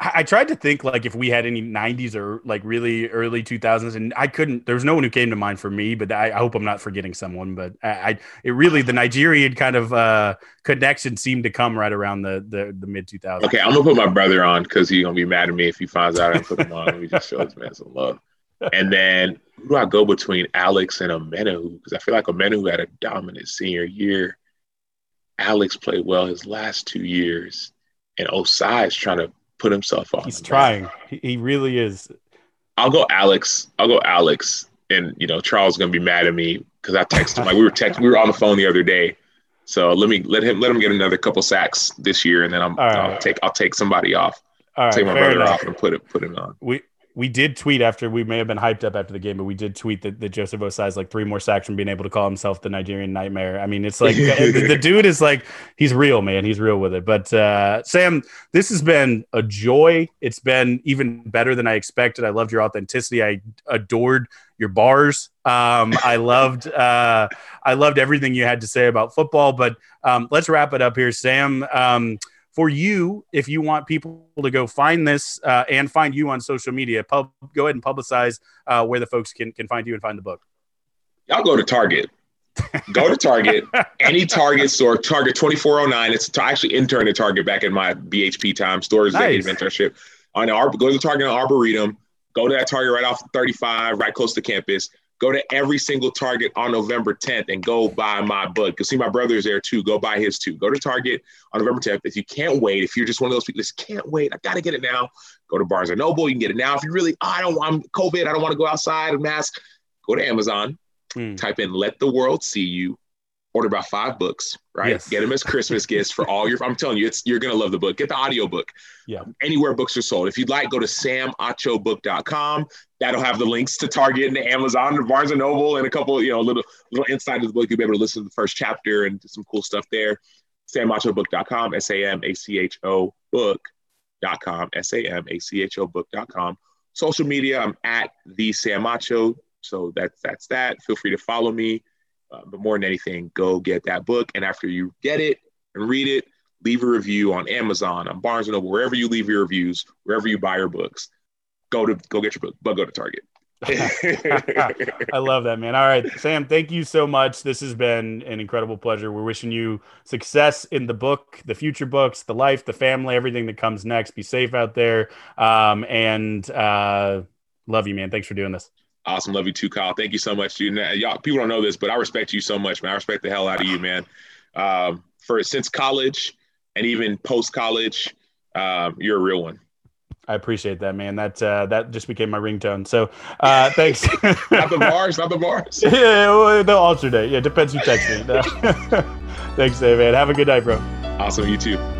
I tried to think like if we had any 90s or like really early 2000s, and I couldn't. There was no one who came to mind for me, but I, I hope I'm not forgetting someone. But I, I, it really the Nigerian kind of uh, connection seemed to come right around the the, the mid 2000s. Okay, I'm gonna put my brother on because he's gonna be mad at me if he finds out I put him on. Let me just show this man some love. And then who do I go between Alex and Omenihu? Because I feel like Omenihu had a dominant senior year. Alex played well his last two years, and Ossai is trying to put himself on. He's trying. He, he really is. I'll go Alex. I'll go Alex. And you know, Charles is gonna be mad at me because I texted him. Like we were text, we were on the phone the other day, So let me let him let him get another couple sacks this year, and then I'm, right. I'll take I'll take somebody off. All right, take my brother enough. off and put it put him on. We we did tweet after we may have been hyped up after the game, but we did tweet that, that Joseph Ossai is like three more sacks from being able to call himself the Nigerian Nightmare. I mean, it's like [laughs] the, the, dude is like he's real, man. He's real with it. But uh, Sam, this has been a joy. It's been even better than I expected. I loved your authenticity. I adored your bars. Um, I loved uh, I loved everything you had to say about football. But um, let's wrap it up here, Sam. Um, for you, if you want people to go find this uh, and find you on social media, pub, go ahead and publicize uh, where the folks can, can find you and find the book. Y'all go to Target. go to Target, [laughs] any Target store, Target 2409. It's I actually interned at Target back in my BHP time, store executive nice. internship. On Ar- go to the Target on Arboretum, go to that Target right off 35, right close to campus go to every single Target on November 10th and go buy my book. You'll see my brother's there too. Go buy his too. Go to Target on November 10th. If you can't wait, if you're just one of those people that can't wait, I got to get it now. Go to Barnes and Noble. You can get it now. If you really, oh, I don't want COVID, I don't want to go outside and mask. Go to Amazon. Mm. Type in "Let the World See You." Order about five books, right? Yes. Get them as Christmas gifts for all your. I'm telling you, it's you're gonna love the book. Get the audio book. Yeah. Anywhere books are sold. If you'd like, go to samachobook.com. That'll have the links to Target and to Amazon and Barnes and Noble and a couple, you know, little little inside of the book. You'll be able to listen to the first chapter and some cool stuff there. SamAchoBook.com, S A M A C H O book.com, S A M A C H O book.com. Social media, I'm at the Sam Acho. So that's that's that. Feel free to follow me. Uh, but more than anything, go get that book. And after you get it and read it, leave a review on Amazon, on Barnes and Noble, wherever you leave your reviews, wherever you buy your books. Go to go get your book, but go to Target. [laughs] I love that, man. All right, Sam, thank you so much. This has been an incredible pleasure. We're wishing you success in the book, the future books, the life, the family, everything that comes next. Be safe out there. Um, and uh, love you, man. Thanks for doing this. Awesome. Love you too, Kyle. Thank you so much, dude. Y'all, people don't know this, but I respect you so much, man. I respect the hell out of you, man. Um, for since college and even post college, um, you're a real one. I appreciate that, man. That uh, that just became my ringtone. So uh, [laughs] thanks. not the bars, not the bars. [laughs] yeah, well, they'll alternate. Yeah, depends who texts me. [laughs] thanks, Dave, man. Have a good night, bro. Awesome. You too.